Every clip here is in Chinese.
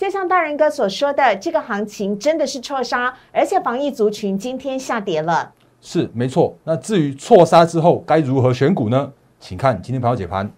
就像大人哥所说的，这个行情真的是错杀，而且防疫族群今天下跌了。是没错。那至于错杀之后该如何选股呢？请看今天朋友解盘。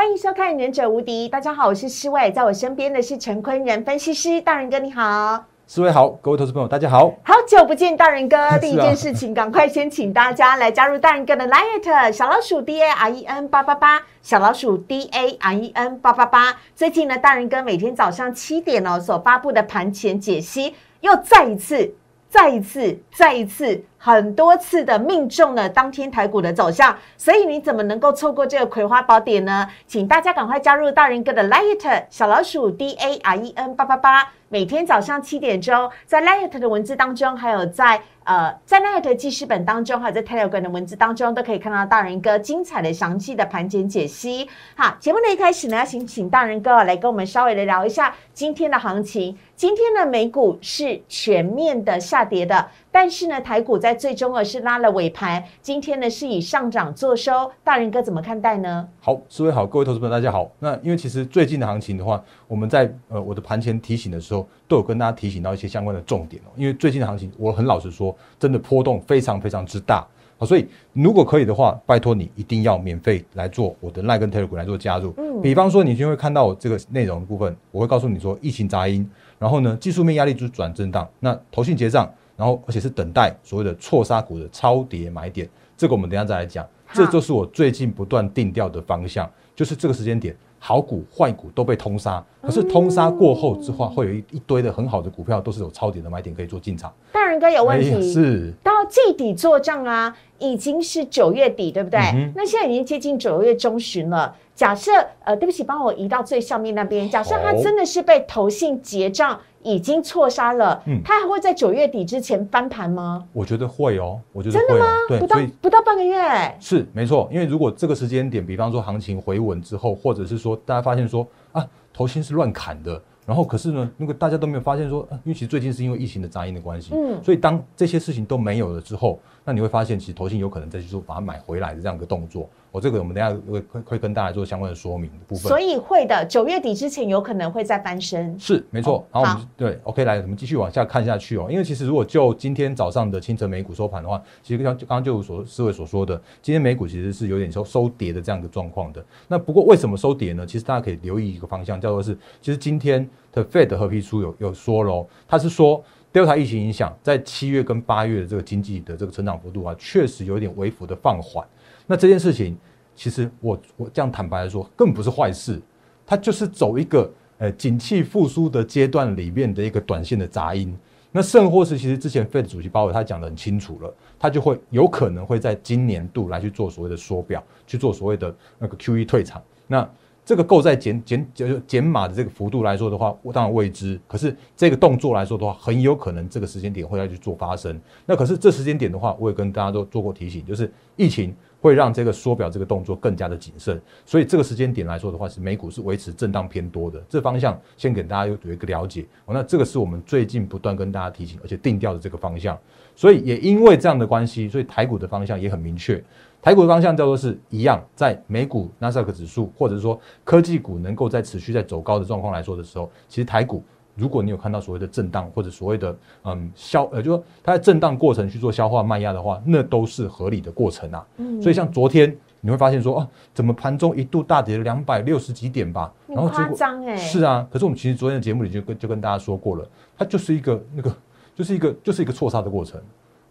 欢迎收看《忍者无敌》，大家好，我是施伟，在我身边的是陈坤仁分析师，大人哥你好，四位好，各位投资朋友大家好。好久不见，大人哥。啊 第一件事情，赶快先请大家来加入大人哥的 Liet 小老鼠 D A R E N 八八八，小老鼠 D A R E N 八八八。最近呢，大人哥每天早上七点哦所发布的盘前解析，又再一次、再一次、再一次。很多次的命中了当天台股的走向，所以你怎么能够错过这个葵花宝典呢？请大家赶快加入大人哥的 Light 小老鼠 D A R E N 八八八，每天早上七点钟，在 Light 的文字当中，还有在呃在 Light 的记事本当中，还有在 Telegram 的文字当中，都可以看到大人哥精彩的详细的盘点解析。好，节目的一开始呢，要请请大人哥来跟我们稍微的聊一下今天的行情。今天的美股是全面的下跌的，但是呢，台股在最终呢是拉了尾盘，今天呢是以上涨做收。大人哥怎么看待呢？好，四位好，各位投资朋友大家好。那因为其实最近的行情的话，我们在呃我的盘前提醒的时候，都有跟大家提醒到一些相关的重点哦。因为最近的行情，我很老实说，真的波动非常非常之大好。所以如果可以的话，拜托你一定要免费来做我的 Line 跟 Telegram 来做加入。嗯比方说，你就会看到我这个内容的部分，我会告诉你说疫情杂音，然后呢技术面压力就是转震荡，那投信结账，然后而且是等待所谓的错杀股的超跌买点，这个我们等一下再来讲。这就是我最近不断定调的方向，就是这个时间点，好股坏股都被通杀，可是通杀过后之后，会有一一堆的很好的股票都是有超跌的买点可以做进场。大人哥有问题。是到季底做账啊，已经是九月底，对不对？嗯那现在已经接近九月中旬了。假设呃，对不起，帮我移到最上面那边。假设它真的是被投信结账已经错杀了，嗯它还会在九月底之前翻盘吗？我觉得会哦，我觉得会哦，对不，到不到半个月，是没错，因为如果这个时间点，比方说行情回稳之后，或者是说大家发现说啊，头薪是乱砍的，然后可是呢，那个大家都没有发现说，啊、因为其实最近是因为疫情的杂音的关系，嗯。所以当这些事情都没有了之后，那你会发现其实投信有可能再去做把它买回来的这样一个动作。我、这个我们等下会会会跟大家做相关的说明的部分。所以会的，九月底之前有可能会再翻身。是没错，然后我们好对 OK 来，我们继续往下看下去哦。因为其实如果就今天早上的清晨美股收盘的话，其实像刚刚就有所思维所说的，今天美股其实是有点收收跌的这样一个状况的。那不过为什么收跌呢？其实大家可以留意一个方向，叫做是，其实今天的 Fed 合批书有有说喽，他是说 Delta 疫情影响在七月跟八月的这个经济的这个成长幅度啊，确实有一点微幅的放缓。那这件事情，其实我我这样坦白来说，根本不是坏事，它就是走一个呃景气复苏的阶段里面的一个短线的杂音。那甚或是其实之前 Fed 主席鲍威尔他讲的很清楚了，他就会有可能会在今年度来去做所谓的缩表，去做所谓的那个 QE 退场。那这个购债减减减减码的这个幅度来说的话，我当然未知。可是这个动作来说的话，很有可能这个时间点会要去做发生。那可是这时间点的话，我也跟大家都做过提醒，就是疫情会让这个缩表这个动作更加的谨慎。所以这个时间点来说的话，是美股是维持震荡偏多的。这方向先给大家有有一个了解。那这个是我们最近不断跟大家提醒，而且定调的这个方向。所以也因为这样的关系，所以台股的方向也很明确。台股的方向叫做是一样，在美股纳斯达克指数，或者是说科技股能够在持续在走高的状况来说的时候，其实台股如果你有看到所谓的震荡或者所谓的嗯消呃，就说它在震荡过程去做消化卖压的话，那都是合理的过程啊。嗯所以像昨天你会发现说，哦，怎么盘中一度大跌了两百六十几点吧？然后结果张哎，是啊，可是我们其实昨天的节目里就跟就跟大家说过了，它就是一个那个就是一个就是一个错杀的过程。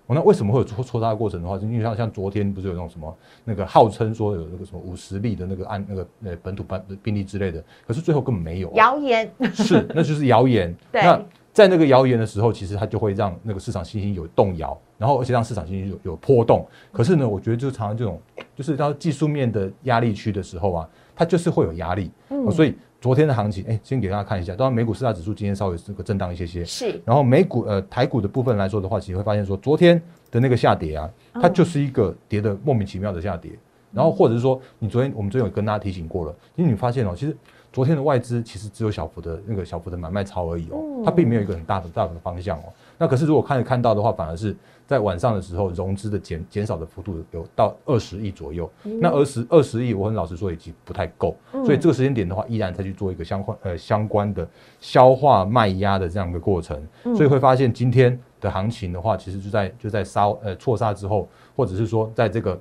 哦，那为什么会有错错杀的过程的话，就因为像像昨天不是有那种什么那个号称说有那个什么五十例的那个案那个呃本土病病例之类的，可是最后根本没有啊、谣言是，那就是谣言。对那在那个谣言的时候，其实它就会让那个市场信心有动摇，然后而且让市场信心有有波动。可是呢，我觉得就常常这种，就是到技术面的压力区的时候啊，它就是会有压力。嗯哦所以昨天的行情，哎，先给大家看一下，当然美股四大指数今天稍微这个震荡一些些，是，然后美股呃台股的部分来说的话，其实会发现说昨天的那个下跌啊，它就是一个跌的莫名其妙的下跌，然后或者是说你昨天我们昨天有跟大家提醒过了，因为你发现哦，其实昨天的外资其实只有小幅的那个小幅的买卖超而已哦，它并没有一个很大的大的方向哦。那可是如果看看到的话，反而是在晚上的时候融资的减减少的幅度有到二十亿左右。那二十二十亿，我很老实说已经不太够，所以这个时间点的话，依然再去做一个相关呃相关的消化卖压的这样一个过程。所以会发现今天的行情的话，其实就在就在杀呃错杀之后，或者是说在这个。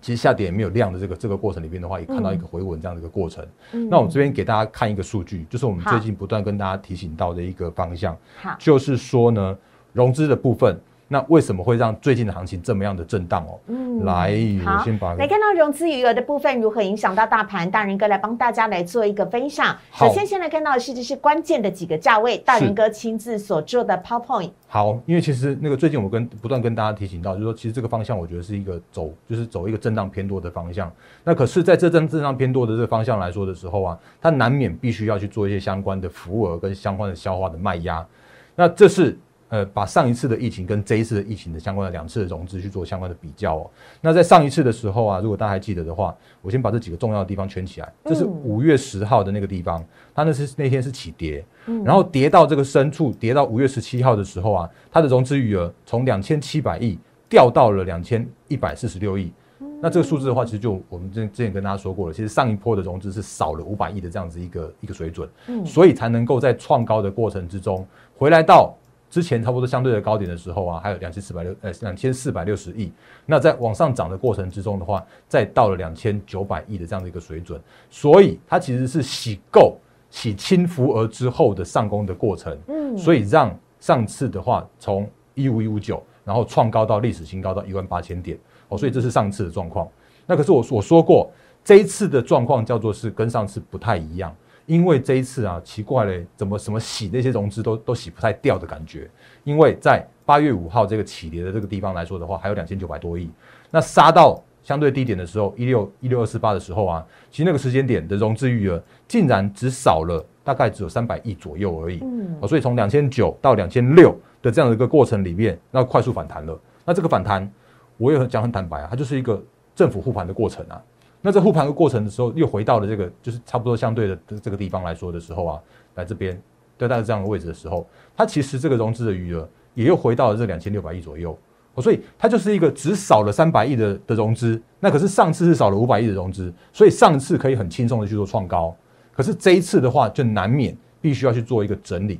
其实下跌也没有量的这个这个过程里边的话，也看到一个回稳这样的一个过程。那我们这边给大家看一个数据，就是我们最近不断跟大家提醒到的一个方向，就是说呢，融资的部分。那为什么会让最近的行情这么样的震荡哦？嗯，来，我先把来看到融资余额的部分如何影响到大盘，大人哥来帮大家来做一个分享。首先，先来看到的是这是关键的几个价位，大人哥亲自所做的 PowerPoint。好，因为其实那个最近我跟不断跟大家提醒到，就是说其实这个方向我觉得是一个走，就是走一个震荡偏多的方向。那可是在这阵震荡偏多的这个方向来说的时候啊，它难免必须要去做一些相关的浮额跟相关的消化的卖压。那这是。呃，把上一次的疫情跟这一次的疫情的相关的两次的融资去做相关的比较哦。那在上一次的时候啊，如果大家还记得的话，我先把这几个重要的地方圈起来。这是五月十号的那个地方，它那是那天是起跌，然后跌到这个深处，跌到五月十七号的时候啊，它的融资余额从两千七百亿掉到了两千一百四十六亿。那这个数字的话，其实就我们之之前跟大家说过了，其实上一波的融资是少了五百亿的这样子一个一个水准，所以才能够在创高的过程之中回来到。之前差不多相对的高点的时候啊，还有两千四百六呃两千四百六十亿。那在往上涨的过程之中的话，再到了两千九百亿的这样的一个水准，所以它其实是洗够、洗清浮额之后的上攻的过程。嗯，所以让上次的话从一五一五九，然后创高到历史新高到一万八千点哦，所以这是上次的状况。那可是我我说过，这一次的状况叫做是跟上次不太一样。因为这一次啊，奇怪嘞，怎么什么洗那些融资都都洗不太掉的感觉？因为在八月五号这个起跌的这个地方来说的话，还有两千九百多亿，那杀到相对低点的时候，一六一六二四八的时候啊，其实那个时间点的融资余额竟然只少了大概只有三百亿左右而已。嗯，所以从两千九到两千六的这样的一个过程里面，那快速反弹了。那这个反弹，我也很讲很坦白啊，它就是一个政府护盘的过程啊。那在护盘的过程的时候，又回到了这个就是差不多相对的这个地方来说的时候啊，来这边对待这样的位置的时候，它其实这个融资的余额也又回到了这两千六百亿左右，所以它就是一个只少了三百亿的的融资，那可是上次是少了五百亿的融资，所以上次可以很轻松的去做创高，可是这一次的话就难免必须要去做一个整理，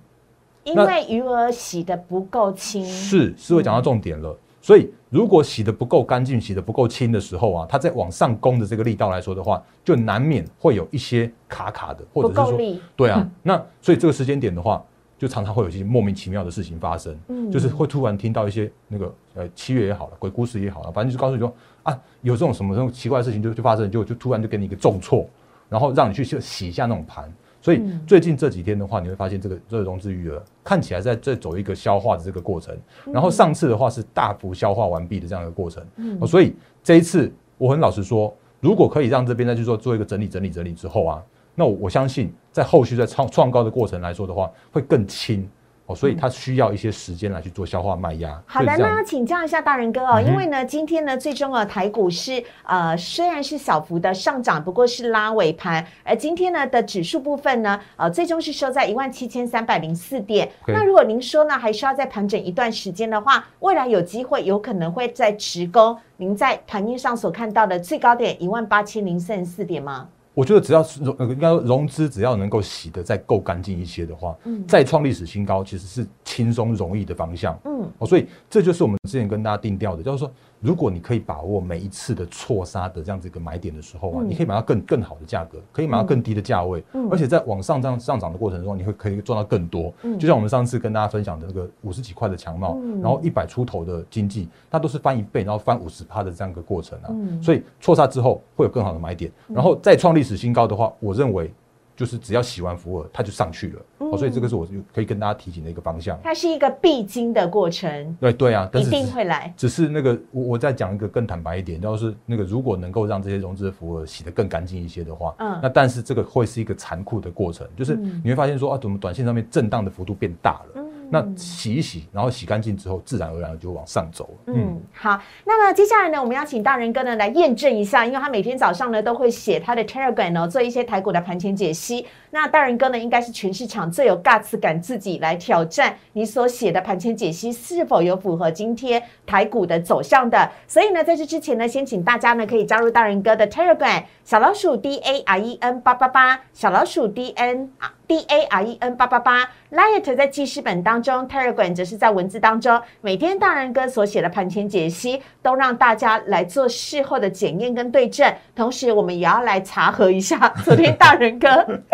因为余额洗的不够清，是是会讲到重点了。所以，如果洗的不够干净、洗的不够清的时候啊，它在往上攻的这个力道来说的话，就难免会有一些卡卡的，或者是说，对啊，那所以这个时间点的话，就常常会有一些莫名其妙的事情发生，嗯，就是会突然听到一些那个呃七月也好了，鬼故事也好了，反正就告诉你说啊，有这种什么这种奇怪的事情就就发生，就就突然就给你一个重挫，然后让你去洗洗一下那种盘。所以最近这几天的话，你会发现这个这个融资余额看起来在在走一个消化的这个过程，然后上次的话是大幅消化完毕的这样一个过程，所以这一次我很老实说，如果可以让这边再去做做一个整理整理整理之后啊，那我相信在后续在创创高的过程来说的话，会更轻。所以它需要一些时间来去做消化卖压。好的，那要请教一下大人哥哦，因为呢，今天呢，最终啊，台股是呃，虽然是小幅的上涨，不过是拉尾盘。而今天呢的指数部分呢，呃，最终是收在一万七千三百零四点。那如果您说呢，还需要再盘整一段时间的话，未来有机会有可能会在直攻您在盘面上所看到的最高点一万八千零三十四点吗？我觉得只要是融，应该说融资只要能够洗得再够干净一些的话，嗯，再创历史新高其实是轻松容易的方向，嗯，哦，所以这就是我们之前跟大家定调的，就是说。如果你可以把握每一次的错杀的这样子一个买点的时候啊，你可以买到更更好的价格，可以买到更低的价位，而且在往上这样上涨的过程中，你会可以赚到更多。就像我们上次跟大家分享的那个五十几块的强帽，然后一百出头的经济，它都是翻一倍，然后翻五十趴的这样一个过程啊。所以错杀之后会有更好的买点，然后再创历史新高的话，我认为。就是只要洗完福尔，它就上去了。哦，所以这个是我可以跟大家提醒的一个方向。它是一个必经的过程，对对啊，但一定会来。只是那个我我再讲一个更坦白一点，就是那个如果能够让这些融资的福尔洗得更干净一些的话，嗯那但是这个会是一个残酷的过程，就是嗯你会发现说啊，怎么短线上面震荡的幅度变大了，嗯那洗一洗，然后洗干净之后，自然而然就往上走了。嗯，好，那么接下来呢，我们要请大人哥呢来验证一下，因为他每天早上呢都会写他的 Telegram 哦，做一些台股的盘前解析。那大人哥呢，应该是全市场最有 guts 敢自己来挑战你所写的盘前解析是否有符合今天台股的走向的。所以呢，在这之前呢，先请大家呢可以加入大人哥的 Telegram 小老鼠 D A R E N 八八八小老鼠 D N D A R E N 八八八 Light 在记事本当中，Telegram 则是在文字当中。每天大人哥所写的盘前解析，都让大家来做事后的检验跟对证。同时，我们也要来查核一下 昨天大人哥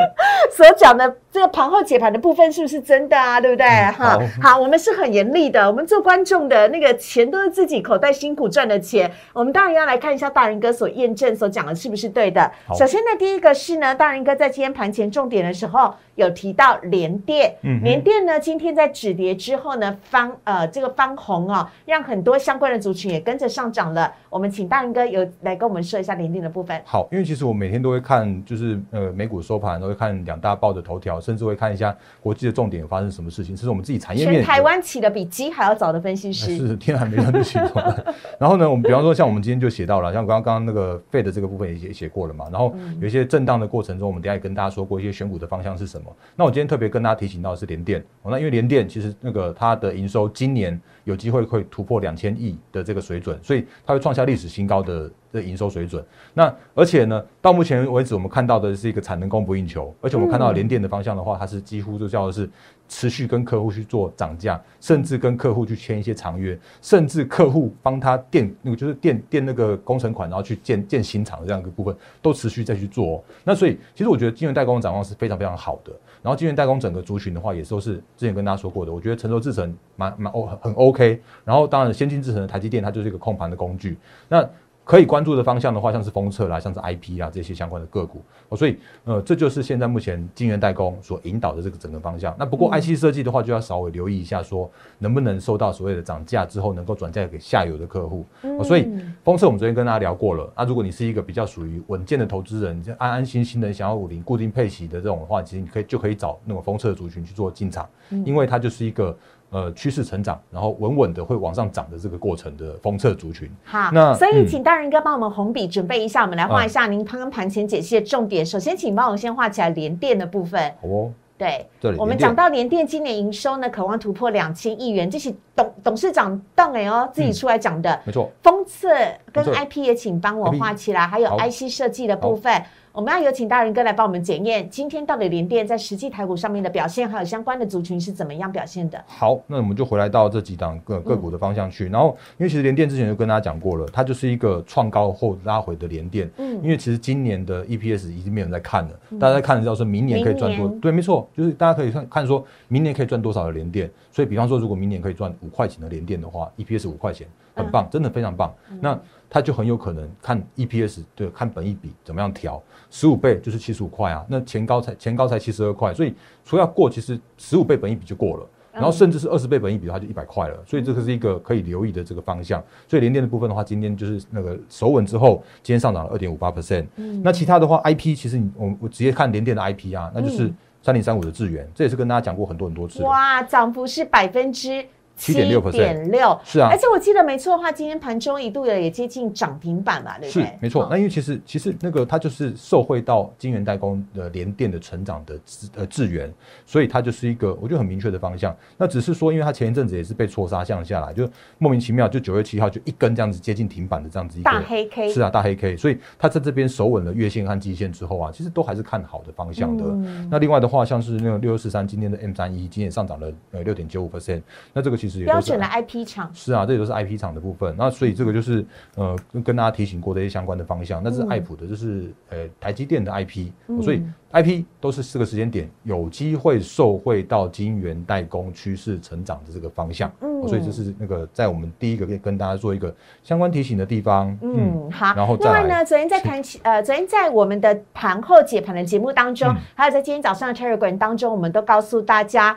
所讲的这个盘后解盘的部分是不是真的啊？对不对？哈、好好，我们是很严厉的，我们做观众的那个钱都是自己口袋辛苦赚的钱，我们当然要来看一下大人哥所验证所讲的是不是对的。首先呢，第一个是呢，大人哥在今天盘前重点的时候有提到联电，嗯联电呢今天在止跌之后呢翻呃这个翻红哦，让很多相关的族群也跟着上涨了。我们请大林哥有来跟我们说一下联电的部分。好，因为其实我每天都会看，就是呃美股收盘都会看两大报的头条，甚至会看一下国际的重点发生什么事情，这是我们自己产业面全台湾起的比鸡还要早的分析师，是天还没亮就起床。然后呢，我们比方说像我们今天就写到了，像刚刚刚那个费的这个部分也写写过了嘛。然后有一些震荡的过程中，我们等下也跟大家说过一些选股的方向是什么。那我今天特别跟大家提醒到的是联电，哦，那因为联电其实那个它的营收今年有机会会突破两千亿的这个水准，所以它会创下历史新高的这营收水准。那而且呢，到目前为止我们看到的是一个产能供不应求，而且我们看到联电的方向的话，它是几乎就叫做是持续跟客户去做涨价，甚至跟客户去签一些长约，甚至客户帮他垫那个就是垫垫那个工程款，然后去建建新厂这样一个部分，都持续再去做、那所以其实我觉得晶圆代工的展望是非常非常好的。然后晶圆代工整个族群的话，也都是之前跟大家说过的，我觉得成熟制程蛮蛮 O 很 OK。然后当然先进制程的台积电，它就是一个控盘的工具。那可以关注的方向的话，像是封测啦，像是 IP 啊这些相关的个股，哦，所以呃，这就是现在目前晶圆代工所引导的这个整个方向。那不过 IC 设计的话，就要稍微留意一下，说能不能收到所谓的涨价之后，能够转嫁给下游的客户。哦，所以封测我们昨天跟大家聊过了。那如果你是一个比较属于稳健的投资人，就安安心心的想要五零固定配息的这种的话，其实你可以就可以找那种封测族群去做进场，因为它就是一个。呃，趋势成长，然后稳稳的会往上涨的这个过程的封测族群。好，那所以嗯请大人哥帮我们红笔准备一下，我们来画一下您刚刚盘前解析的重点。首先，请帮我先画起来联电的部分。好哦，对我们讲到联电今年营收呢，渴望突破两千亿元，这是董董事长邓哎哦自己出来讲的。没错。封测跟 IP 也请帮我画起来，还有 IC 设计的部分。我们要有请大人哥来帮我们检验，今天到底联电在实际台股上面的表现，还有相关的族群是怎么样表现的？好，那我们就回来到这几档个个股的方向去。然后，因为其实联电之前就跟大家讲过了，它就是一个创高后拉回的联电。嗯因为其实今年的 EPS 已经没有人在看了，大家在看的是说明年可以赚多。对，没错，就是大家可以看看说明年可以赚多少的联电。所以，比方说，如果明年可以赚五块钱的联电的话，EPS 五块钱，很棒，真的非常棒。那它就很有可能看 EPS 对，看本益比怎么样调，十五倍就是七十五块啊，那前高才前高才七十二块，所以说要过，其实十五倍本益比就过了。然后甚至是二十倍本益比的话，就一百块了，所以这个是一个可以留意的这个方向。所以联电的部分的话，今天就是那个首稳之后，今天上涨了二点五八 percent。那其他的话，IP 其实你我我直接看联电的 IP 啊，那就是三零三五的智源，这也是跟大家讲过很多很多次。哇，涨幅是百分之7.6%点六，是啊。而且我记得没错的话，今天盘中一度也接近涨停板吧，对不是？没错。哦，那因为其实其实那个它就是受惠到晶圆代工的联电的成长的资呃资源，所以它就是一个我觉得很明确的方向。那只是说，因为它前一阵子也是被戳杀降下来，就莫名其妙就九月七号就一根这样子接近停板的这样子一个大黑 K 是啊大黑 K，所以它在这边守稳了月线和季线之后啊，其实都还是看好的方向的。嗯。那另外的话，像是那个六六四三今天的 M 三一，今天也上涨了呃六点九五 percent，那这个其其实也标准的 IP 厂，是啊，这也都是 IP 厂的部分。那所以这个就是呃跟跟大家提醒过的一些相关的方向。那是爱普的，就是呃台积电的 IP，、嗯所以 IP 都是四个时间点有机会受惠到晶圆代工趋势成长的这个方向。嗯所以这是那个在我们第一个跟跟大家做一个相关提醒的地方。嗯，好。然后再另外呢，昨天在谈起呃，昨天在我们的盘后解盘的节目当中，嗯还有在今天早上的 Telegram 当中，我们都告诉大家，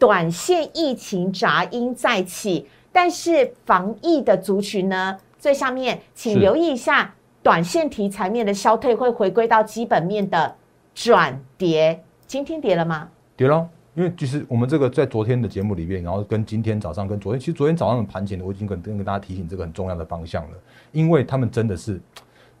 短线疫情杂音再起，但是防疫的族群呢，最下面请留意一下，短线题材面的消退会回归到基本面的转跌。今天跌了吗？跌了，因为其实我们这个在昨天的节目里面，然后跟今天早上跟昨天，其实昨天早上的盘前，我已经跟跟跟大家提醒这个很重要的方向了，因为他们真的是。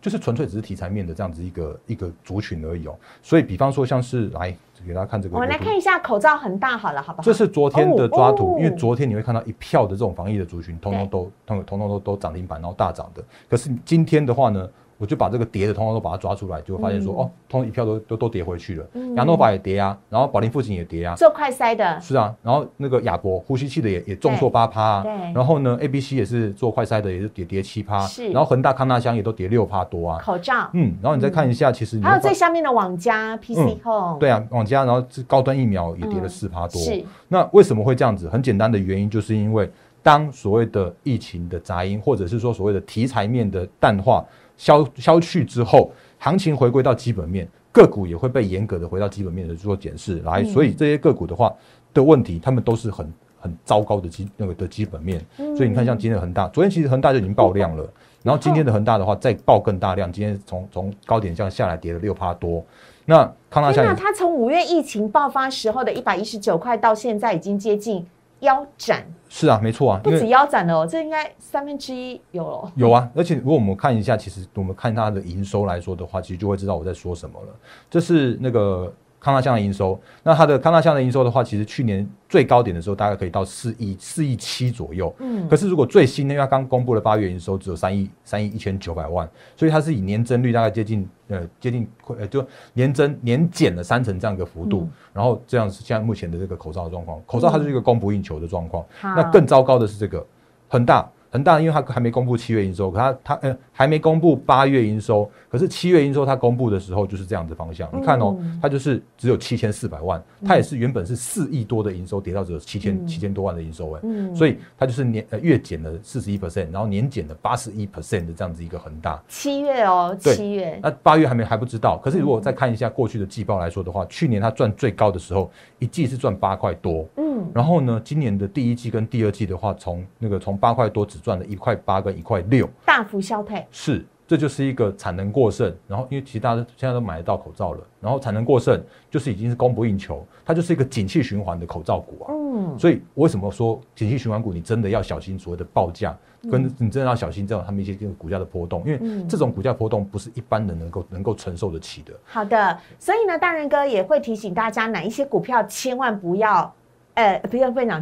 就是纯粹只是题材面的这样子一个一个族群而已哦，所以比方说像是来给大家看这个，我们来看一下口罩很大好了，好不好？这是昨天的抓图，哦因为昨天你会看到一票的这种防疫的族群，通通对都通通通都都涨停板，然后大涨的。可是今天的话呢，我就把这个跌的通通都把它抓出来，就会发现说，嗯。哦，通通一票都都都跌回去了。嗯。亚诺法也跌啊，然后宝林附近也跌啊，做快筛的，是啊，然后那个亚博呼吸器的也也重挫八趴啊对，然后呢，A B C 也是做快筛的，也是跌跌七趴，是。然后恒大康纳香也都跌六趴多啊，口罩，嗯，然后你再看一下，其实你还有最下面的网家 PC Home，对啊，网家，然后这高端疫苗也跌了嗯。四趴多，是。那为什么会这样子？很简单的原因就是因为当所谓的疫情的杂音，或者是说所谓的题材面的淡化消消去之后，行情回归到基本面，个股也会被严格的回到基本面的做检视来。嗯所以这些个股的话的问题，他们都是很很糟糕的基那个的基本面。嗯所以你看，像今天的恒大，昨天其实恒大就已经爆量了。然后今天的恒大的话，再爆更大量，今天从从高点这样下来跌了六趴多。那康纳天哪，香也它从五月疫情爆发时候的一百一十九块到现在已经接近腰斩，是啊，没错啊，不止腰斩了哦，这应该三分之一有了。有啊，而且如果我们看一下，其实我们看它的营收来说的话，其实就会知道我在说什么了。这是那个康纳香的营收，那它的康纳香的营收的话，其实去年最高点的时候大概可以到四亿四亿七左右。嗯。可是如果最新的，因为它刚公布了八月营收只有三亿三亿一千九百万，所以它是以年增率大概接近呃接近呃就年增年减了三成这样一个幅度，嗯。然后这样是现在目前的这个口罩的状况，口罩它是一个供不应求的状况。好。那更糟糕的是这个恒大，恒大因为它还没公布七月营收，可它它呃还没公布八月营收，可是七月营收它公布的时候就是这样的方向。你看哦嗯，它就是只有七千四百万，它也是原本是四亿多的营收，跌到只有七千嗯。七千多万的营收哎，嗯。所以它就是年呃月减了四十一 percent，然后年减了八十一 percent 的这样子一个恒大。七月哦，对。七月，那八月还没还不知道，可是如果再看一下过去的季报来说的话，去年它赚最高的时候，一季是赚八块多，嗯，然后呢，今年的第一季跟第二季的话，从那个从八块多只赚了一块八跟一块六，大幅消退，是，这就是一个产能过剩。然后因为其他的现在都买得到口罩了，然后产能过剩就是已经是供不应求，它就是一个景气循环的口罩股啊。嗯，所以为什么说景气循环股你真的要小心所谓的报价，跟你真的要小心这种他们一些这个股价的波动，因为嗯这种股价波动不是一般人能够能够承受得起的。好的，所以呢，大仁哥也会提醒大家，哪一些股票千万不要，呃，不要不要，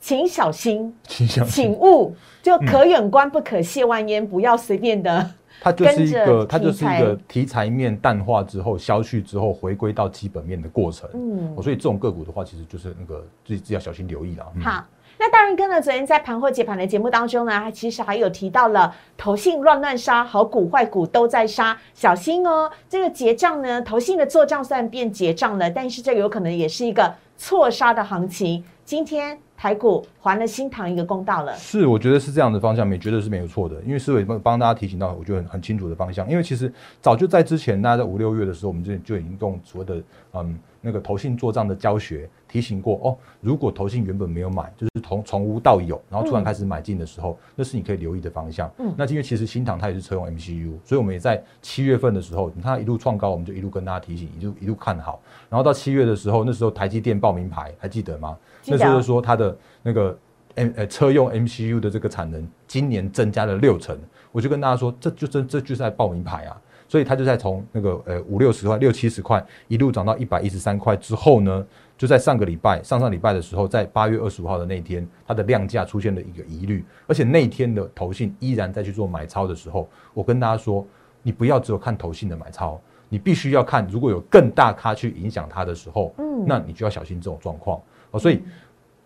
请小心，倾向请勿，就可远观不可亵玩焉，不要随便的。它就是一个，它就是一个题材面淡化之后消去之后回归到基本面的过程。嗯哦，所以这种个股的话，其实就是那个自己自要小心留意了。嗯好，那大人哥呢？昨天在盘后解盘的节目当中呢，他其实还有提到了投信乱乱杀，好股坏股都在杀，小心哦。这个结账呢，投信的做账虽然变结账了，但是这有可能也是一个错杀的行情。今天台股还了新塘一个公道了。是，我觉得是这样的方向，也觉得是没有错的。因为思伟帮帮大家提醒到，我觉得很很清楚的方向。因为其实早就在之前，大家在五六月的时候，我们就就已经用所谓的嗯那个投信做账的教学提醒过哦，如果投信原本没有买，就是从从无到有，然后突然开始买进的时候，那是你可以留意的方向。嗯那因为其实新塘它也是车用 MCU，所以我们也在七月份的时候，你看它一路创高，我们就一路跟大家提醒，一路一路看好。然后到七月的时候，那时候台积电报名牌还记得吗？记得那时候就说它的那个 M 呃车用 MCU 的这个产能今年增加了六成，我就跟大家说，这就这这就是在报名牌啊。所以它就在从那个呃五六十块、六七十块一路涨到一百一十三块之后呢，就在上个礼拜、上上礼拜的时候，在八月二十五号的那一天，它的量价出现了一个疑虑，而且那一天的投信依然在去做买超的时候，我跟大家说，你不要只有看投信的买超，你必须要看如果有更大咖去影响它的时候，嗯那你就要小心这种状况哦。所以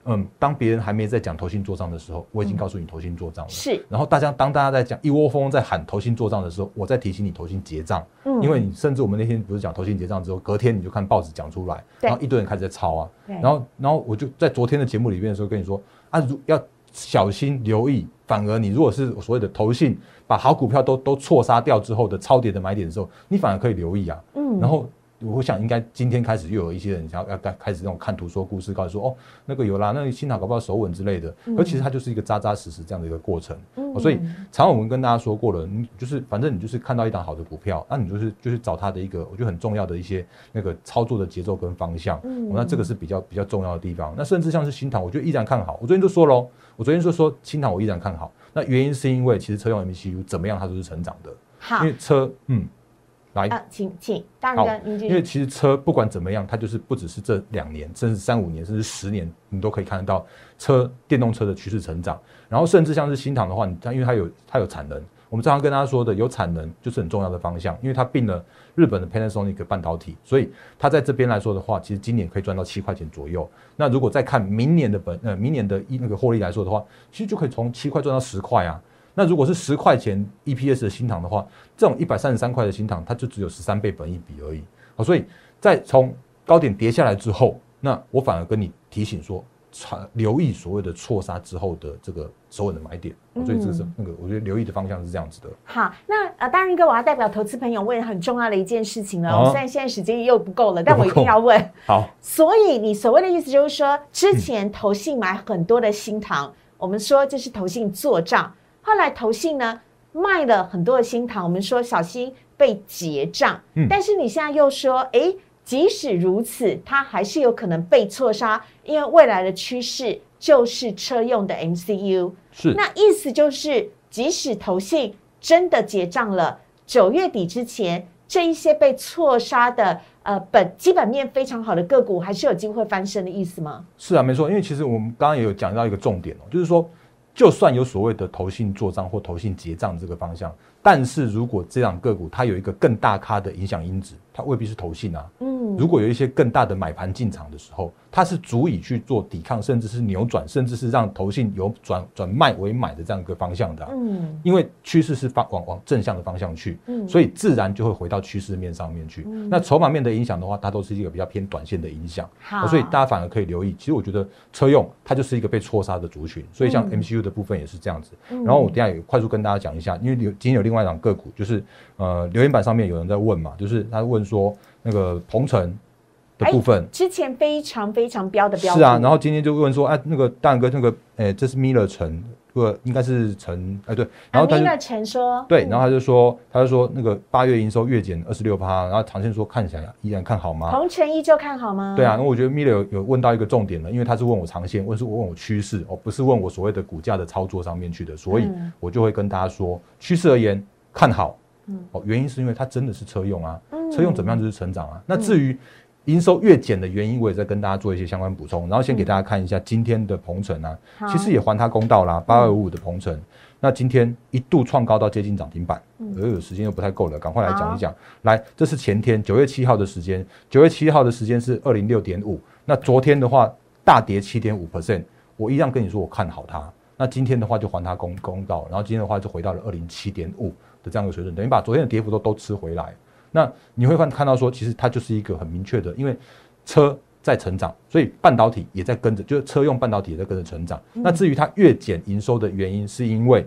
嗯，当别人还没在讲投信做账的时候，我已经告诉你投信做账了。是，然后大家当大家在讲一窝蜂在喊投信做账的时候，我在提醒你投信结账。嗯因为你甚至我们那天不是讲投信结账之后，隔天你就看报纸讲出来，然后一堆人开始在抄啊。然后然后我就在昨天的节目里面的时候跟你说啊，如要小心留意，反而你如果是所谓的投信把好股票都都错杀掉之后的超跌的买点的时候，你反而可以留意啊。嗯然后我想应该今天开始又有一些人想要要开开始那种看图说故事，告诉说哦那个有啦，那个新塔搞不好手稳之类的，而其实它就是一个扎扎实实这样的一个过程。所以常常我们跟大家说过了，你就是反正你就是看到一档好的股票，那你就是就是找它的一个我觉得很重要的一些那个操作的节奏跟方向。那这个是比较比较重要的地方。那甚至像是新塘，我觉得依然看好。我昨天就说喽，我昨天就说新塘我依然看好。那原因是因为其实车用 MCU 怎么样，它都是成长的，好因为车嗯。来，啊，请请大哥。因为其实车不管怎么样，它就是不只是这两年，甚至三五年，甚至十年，你都可以看得到车电动车的趋势成长。然后甚至像是新塘的话，你它因为它有它有产能，我们常常跟大家说的，有产能就是很重要的方向，因为它并了日本的 Panasonic 半导体，所以它在这边来说的话，其实今年可以赚到七块钱左右。那如果再看明年的本呃明年的一那个获利来说的话，其实就可以从七块赚到十块啊。那如果是十块钱 EPS 的新塘的话，这种一百三十三块的新塘，它就只有十三倍本益比而已。好，所以在从高点跌下来之后，那我反而跟你提醒说，查留意所谓的错杀之后的这个首稳的买点。好所以这个是那个，我觉得留意的方向是这样子的。好，那呃，大仁哥，我要代表投资朋友问很重要的一件事情了。啊我虽然现在时间又不够了，但我一定要问。好，所以你所谓的意思就是说，之前投信买很多的新塘，我们说这是投信做账，后来投信呢卖了很多的新塘，我们说小心被结账。嗯但是你现在又说，诶，即使如此，它还是有可能被错杀，因为未来的趋势就是车用的 MCU。是那意思就是，即使投信真的结账了，九月底之前，这一些被错杀的呃本基本面非常好的个股，还是有机会翻身的意思吗？是啊，没错，因为其实我们刚刚也有讲到一个重点哦，就是说，就算有所谓的投信做账或投信结账这个方向，但是如果这档个股它有一个更大咖的影响因子，它未必是投信啊。嗯，如果有一些更大的买盘进场的时候，它是足以去做抵抗，甚至是扭转，甚至是让投信由转转卖为买的这样一个方向的啊、嗯因为趋势是方往往正向的方向去，嗯所以自然就会回到趋势面上面去。那筹码面的影响的话，它都是一个比较偏短线的影响，好所以大家反而可以留意。其实我觉得车用它就是一个被错杀的族群，所以像嗯 MCU 的部分也是这样子。嗯然后我等下也快速跟大家讲一下，因为有今天有另外一档个股，就是呃留言板上面有人在问嘛，就是他问说那个鹏程的部分。之前非常非常标的标是啊，然后今天就问说，哎、那个大哥，那个，哎、这是 Miller 城，这个应该是城，哎、对，然后他就、那陈说，对，嗯然后他就说，他就说那个八月营收月减二十六趴，然后长线说看起来依然看好吗？鹏程依旧看好吗？对啊，那我觉得 Miller 有有问到一个重点了，因为他是问我长线，问是问我趋势，哦，不是问我所谓的股价的操作上面去的，所以嗯我就会跟大家说，趋势而言看好，嗯。哦，原因是因为它真的是车用啊，嗯。车用怎么样就是成长啊。那至于营收越减的原因，我也在跟大家做一些相关补充，然后先给大家看一下今天的鹏程啊，好。其实也还它公道啦，八二五五的鹏程，那今天一度创高到接近涨停板，呃，有时间又不太够了，赶快来讲一讲。来，这是前天九月七号的时间，九月七号的时间是二零六点五，那昨天的话大跌七点五 percent，我一样跟你说我看好它。那今天的话就还它公公道，然后今天的话就回到了二零七点五的这样一个水准，等于把昨天的跌幅都都吃回来。那你会看看到说，其实它就是一个很明确的，因为车在成长，所以半导体也在跟着，就是车用半导体也在跟着成长。那至于它月减营收的原因，是因为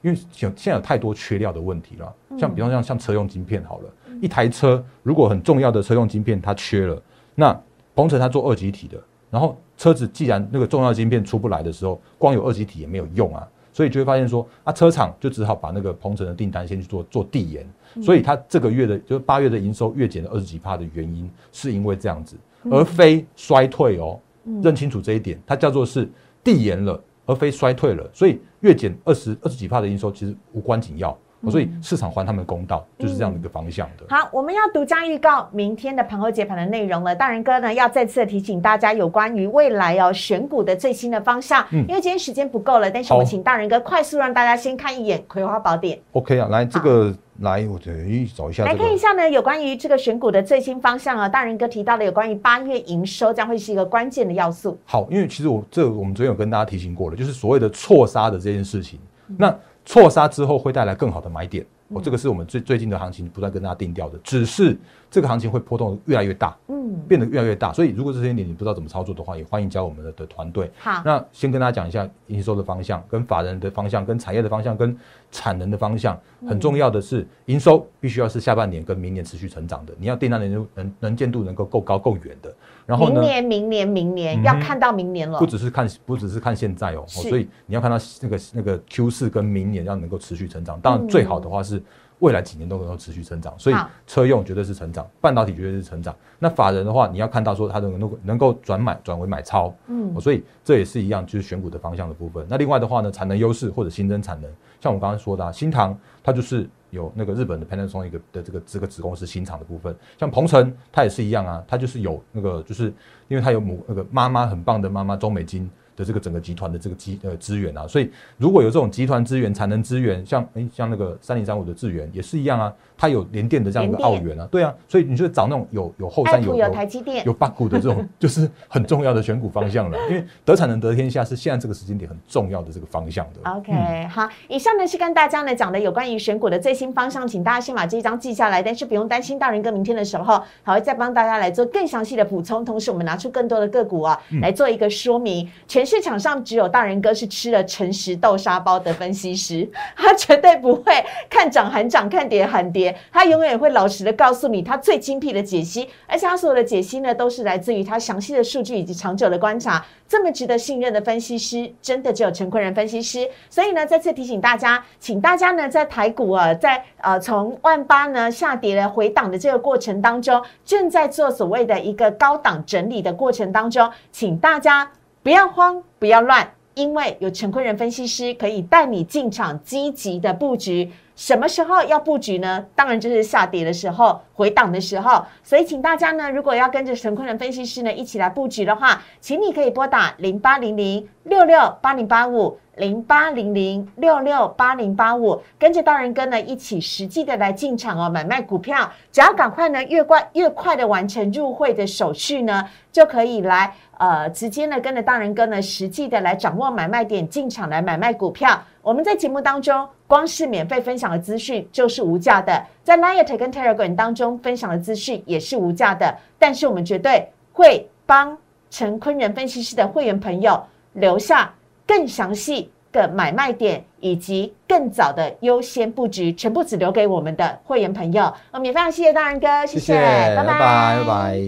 因为现现在有太多缺料的问题了，像比方像像车用晶片好了，一台车如果很重要的车用晶片它缺了，那鹏程它做二级体的，然后车子既然那个重要晶片出不来的时候，光有二级体也没有用啊，所以就会发现说啊，车厂就只好把那个鹏程的订单先去做做递延，所以它这个月的就是八月的营收月减了二十几帕的原因，是因为这样子，而非衰退哦，认清楚这一点，它叫做是递延了，而非衰退了，所以月减二十二十几帕的营收其实无关紧要。所以市场还他们公道，就是这样的一个方向的。好，我们要独家预告明天的盘后解盘的内容了。大人哥呢，要再次提醒大家有关于未来哦选股的最新的方向。嗯，因为今天时间不够了，但是我们请大人哥快速让大家先看一眼《葵花宝典》。OK 啊，来这个来，我等找一下。来看一下呢，有关于这个选股的最新方向啊。大人哥提到的有关于八月营收将会是一个关键的要素。好，因为其实我这我们昨天有跟大家提醒过了，就是所谓的错杀的这件事情。那错杀之后会带来更好的买点。哦，这个是我们最最近的行情不断跟大家定调的，只是这个行情会波动越来越大，嗯，变得越来越大。所以如果这些点你不知道怎么操作的话，也欢迎加我们的的团队。好，那先跟大家讲一下营收的方向、跟法人的方向、跟产业的方向、跟产能的方向。很重要的是，营收必须要是下半年跟明年持续成长的，你要订单能能能见度能够够高够远的。然后呢？明年、明年、明年要看到明年了，不只是看不只是看现在哦，所以你要看到那个那个 Q 四跟明年要能够持续成长。当然最好的话是。未来几年都能够持续成长，所以车用绝对是成长，半导体绝对是成长。那法人的话，你要看到说它能够能够转买转为买超，嗯，所以这也是一样，就是选股的方向的部分。那另外的话呢，产能优势或者新增产能，像我刚刚说的，啊新唐它就是有那个日本的 Panasonic 的这个这个子公司新厂的部分，像鹏程它也是一样啊，它就是有那个就是因为它有母那个妈妈很棒的妈妈中美金。的这个整个集团的这个机呃资源啊，所以如果有这种集团资源、产能资源，像诶像那个三零三五的资源也是一样啊，它有联电的这样一个澳元啊，对啊，所以你就找那种有有后山有有台积电有八股的这种，就是很重要的选股方向了。因为得产能得天下是现在这个时间点很重要的这个方向的。OK，好，以上呢是跟大家呢讲的有关于选股的最新方向，请大家先把这一张记下来，但是不用担心，大人哥明天的时候还会再帮大家来做更详细的补充，同时我们拿出更多的个股啊来做一个说明。全市场上只有大人哥是吃了诚实豆沙包的分析师，他绝对不会看涨喊涨，看跌喊跌，他永远会老实的告诉你他最精辟的解析，而且他所有的解析呢，都是来自于他详细的数据以及长久的观察。这么值得信任的分析师，真的只有陈坤仁分析师。所以呢，再次提醒大家，请大家呢在台股啊，在呃从万八呢下跌了回档的这个过程当中，正在做所谓的一个高档整理的过程当中，请大家不要慌，不要乱。因为有陈坤仁分析师可以带你进场积极的布局，什么时候要布局呢？当然就是下跌的时候、回档的时候。所以，请大家呢，如果要跟着陈坤仁分析师呢一起来布局的话，请你可以拨打零八零零六六八零八五。零八零零六六八零八五，跟着大人哥呢一起实际的来进场哦，买卖股票，只要赶快呢越快越快的完成入会的手续呢，就可以来呃直接呢跟着大人哥呢实际的来掌握买卖点进场来买卖股票。我们在节目当中光是免费分享的资讯就是无价的，在 l i a t 跟 Telegram 当中分享的资讯也是无价的，但是我们绝对会帮陈坤仁分析师的会员朋友留下。更详细的买卖点以及更早的优先布局，全部只留给我们的会员朋友。我们也非常谢谢大仁哥，谢谢，拜拜拜拜。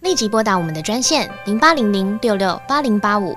立即拨打我们的专线零八零零六六八零八五。